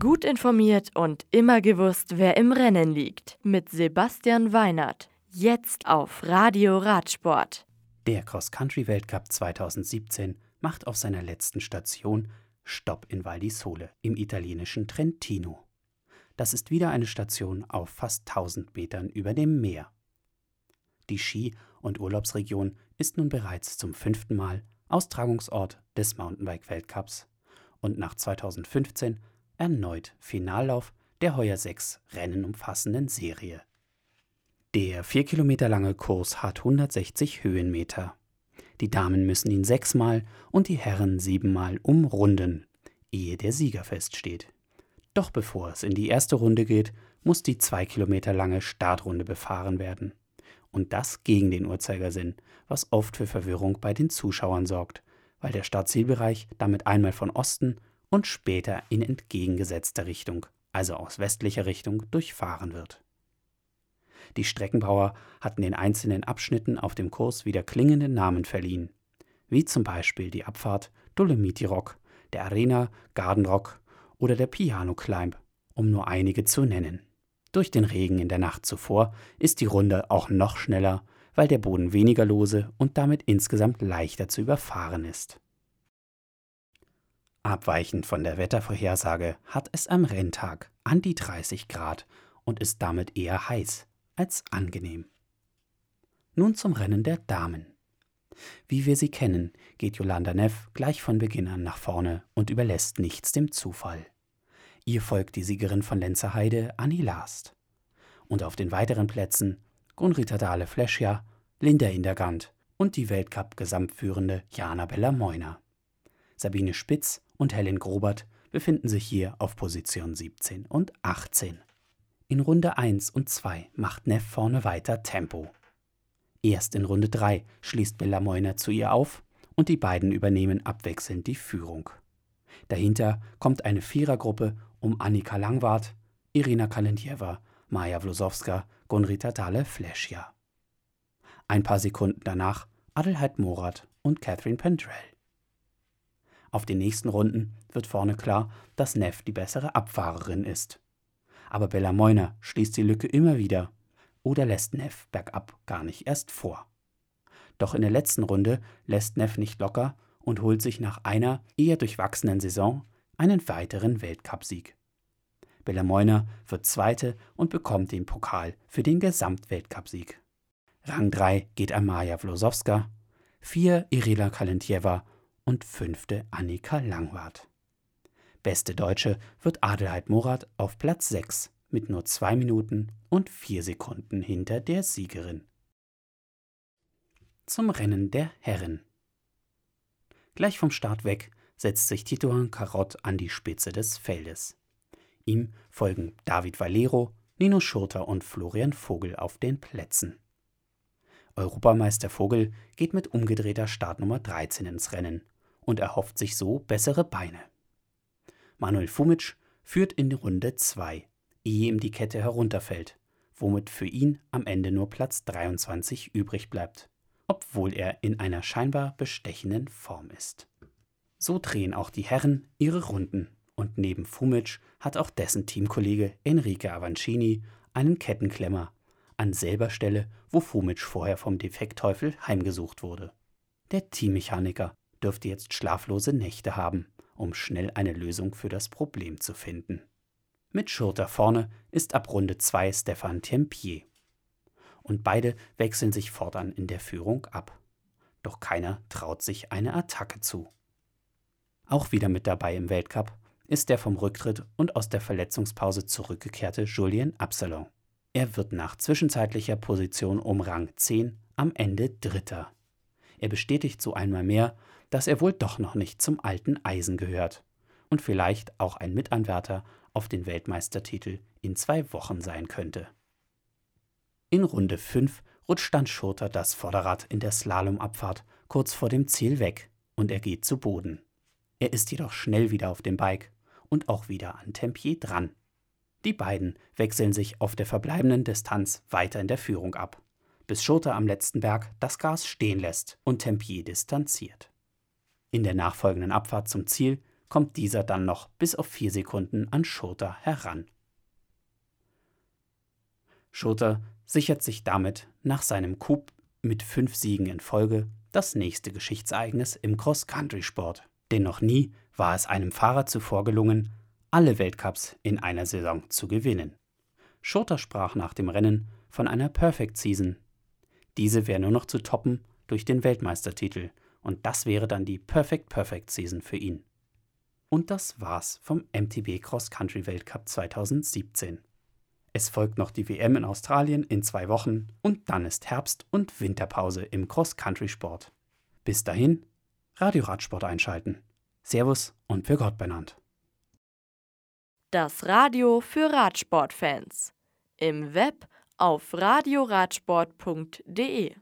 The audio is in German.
Gut informiert und immer gewusst, wer im Rennen liegt. Mit Sebastian Weinert. Jetzt auf Radio Radsport. Der Cross-Country-Weltcup 2017 macht auf seiner letzten Station Stopp in Val di Sole im italienischen Trentino. Das ist wieder eine Station auf fast 1000 Metern über dem Meer. Die Ski- und Urlaubsregion ist nun bereits zum fünften Mal Austragungsort des Mountainbike-Weltcups und nach 2015 erneut Finallauf der heuer sechs Rennen umfassenden Serie. Der vier Kilometer lange Kurs hat 160 Höhenmeter. Die Damen müssen ihn sechsmal und die Herren siebenmal umrunden, ehe der Sieger feststeht. Doch bevor es in die erste Runde geht, muss die zwei Kilometer lange Startrunde befahren werden. Und das gegen den Uhrzeigersinn, was oft für Verwirrung bei den Zuschauern sorgt, weil der Startzielbereich damit einmal von Osten und später in entgegengesetzter Richtung, also aus westlicher Richtung, durchfahren wird. Die Streckenbauer hatten den einzelnen Abschnitten auf dem Kurs wieder klingende Namen verliehen, wie zum Beispiel die Abfahrt Dolomiti Rock, der Arena Garden Rock oder der Piano Climb, um nur einige zu nennen. Durch den Regen in der Nacht zuvor ist die Runde auch noch schneller, weil der Boden weniger lose und damit insgesamt leichter zu überfahren ist. Abweichend von der Wettervorhersage hat es am Renntag an die 30 Grad und ist damit eher heiß als angenehm. Nun zum Rennen der Damen. Wie wir sie kennen, geht Yolanda Neff gleich von Beginn an nach vorne und überlässt nichts dem Zufall. Ihr folgt die Siegerin von Lenzerheide, Annie Last. Und auf den weiteren Plätzen Gunrita Dahle Fleschja, Linda Indergant und die Weltcup-Gesamtführende Jana Bella Moiner. Sabine Spitz und Helen Grobert befinden sich hier auf Position 17 und 18. In Runde 1 und 2 macht Neff vorne weiter Tempo. Erst in Runde 3 schließt Bella Moiner zu ihr auf und die beiden übernehmen abwechselnd die Führung. Dahinter kommt eine Vierergruppe um Annika Langwart, Irina Kalentjewa, Maja Vlosowska, Gunrita Dahle Fleschja. Ein paar Sekunden danach Adelheid Morat und Catherine Pendrell. Auf den nächsten Runden wird vorne klar, dass Neff die bessere Abfahrerin ist. Aber Bella Moiner schließt die Lücke immer wieder oder lässt Neff bergab gar nicht erst vor. Doch in der letzten Runde lässt Neff nicht locker und holt sich nach einer eher durchwachsenen Saison einen weiteren Weltcupsieg. Bella Moiner wird Zweite und bekommt den Pokal für den Gesamtweltcupsieg. Rang 3 geht an Maja Vlosowska, 4 Irina Kalentjewa und fünfte Annika Langwart. Beste Deutsche wird Adelheid Morat auf Platz 6 mit nur 2 Minuten und 4 Sekunden hinter der Siegerin. Zum Rennen der Herren. Gleich vom Start weg setzt sich Titoan Karott an die Spitze des Feldes. Ihm folgen David Valero, Nino Schurter und Florian Vogel auf den Plätzen. Europameister Vogel geht mit umgedrehter Startnummer 13 ins Rennen und erhofft sich so bessere Beine. Manuel Fumic führt in Runde 2, ehe ihm die Kette herunterfällt, womit für ihn am Ende nur Platz 23 übrig bleibt, obwohl er in einer scheinbar bestechenden Form ist. So drehen auch die Herren ihre Runden und neben Fumic hat auch dessen Teamkollege Enrique Avancini einen Kettenklemmer an selber Stelle, wo Fumic vorher vom Defektteufel heimgesucht wurde. Der Teammechaniker dürfte jetzt schlaflose Nächte haben, um schnell eine Lösung für das Problem zu finden. Mit Schurter vorne ist ab Runde 2 Stefan Tempier. Und beide wechseln sich fortan in der Führung ab. Doch keiner traut sich eine Attacke zu. Auch wieder mit dabei im Weltcup ist der vom Rücktritt und aus der Verletzungspause zurückgekehrte Julien Absalon. Er wird nach zwischenzeitlicher Position um Rang 10 am Ende Dritter. Er bestätigt so einmal mehr, dass er wohl doch noch nicht zum alten Eisen gehört und vielleicht auch ein Mitanwärter auf den Weltmeistertitel in zwei Wochen sein könnte. In Runde 5 rutscht dann Schurter das Vorderrad in der Slalomabfahrt kurz vor dem Ziel weg und er geht zu Boden. Er ist jedoch schnell wieder auf dem Bike und auch wieder an Tempier dran. Die beiden wechseln sich auf der verbleibenden Distanz weiter in der Führung ab, bis Schurter am letzten Berg das Gas stehen lässt und Tempier distanziert. In der nachfolgenden Abfahrt zum Ziel kommt dieser dann noch bis auf vier Sekunden an Schurter heran. Schurter sichert sich damit nach seinem Coup mit fünf Siegen in Folge das nächste Geschichtsereignis im Cross-Country-Sport. Denn noch nie war es einem Fahrer zuvor gelungen, alle Weltcups in einer Saison zu gewinnen. Schurter sprach nach dem Rennen von einer Perfect Season. Diese wäre nur noch zu toppen durch den Weltmeistertitel und das wäre dann die Perfect Perfect Season für ihn. Und das war's vom MTB Cross Country Weltcup 2017. Es folgt noch die WM in Australien in zwei Wochen und dann ist Herbst- und Winterpause im Cross-Country-Sport. Bis dahin, Radio Radsport einschalten. Servus und für Gott benannt. Das Radio für Radsportfans. Im Web auf radioradsport.de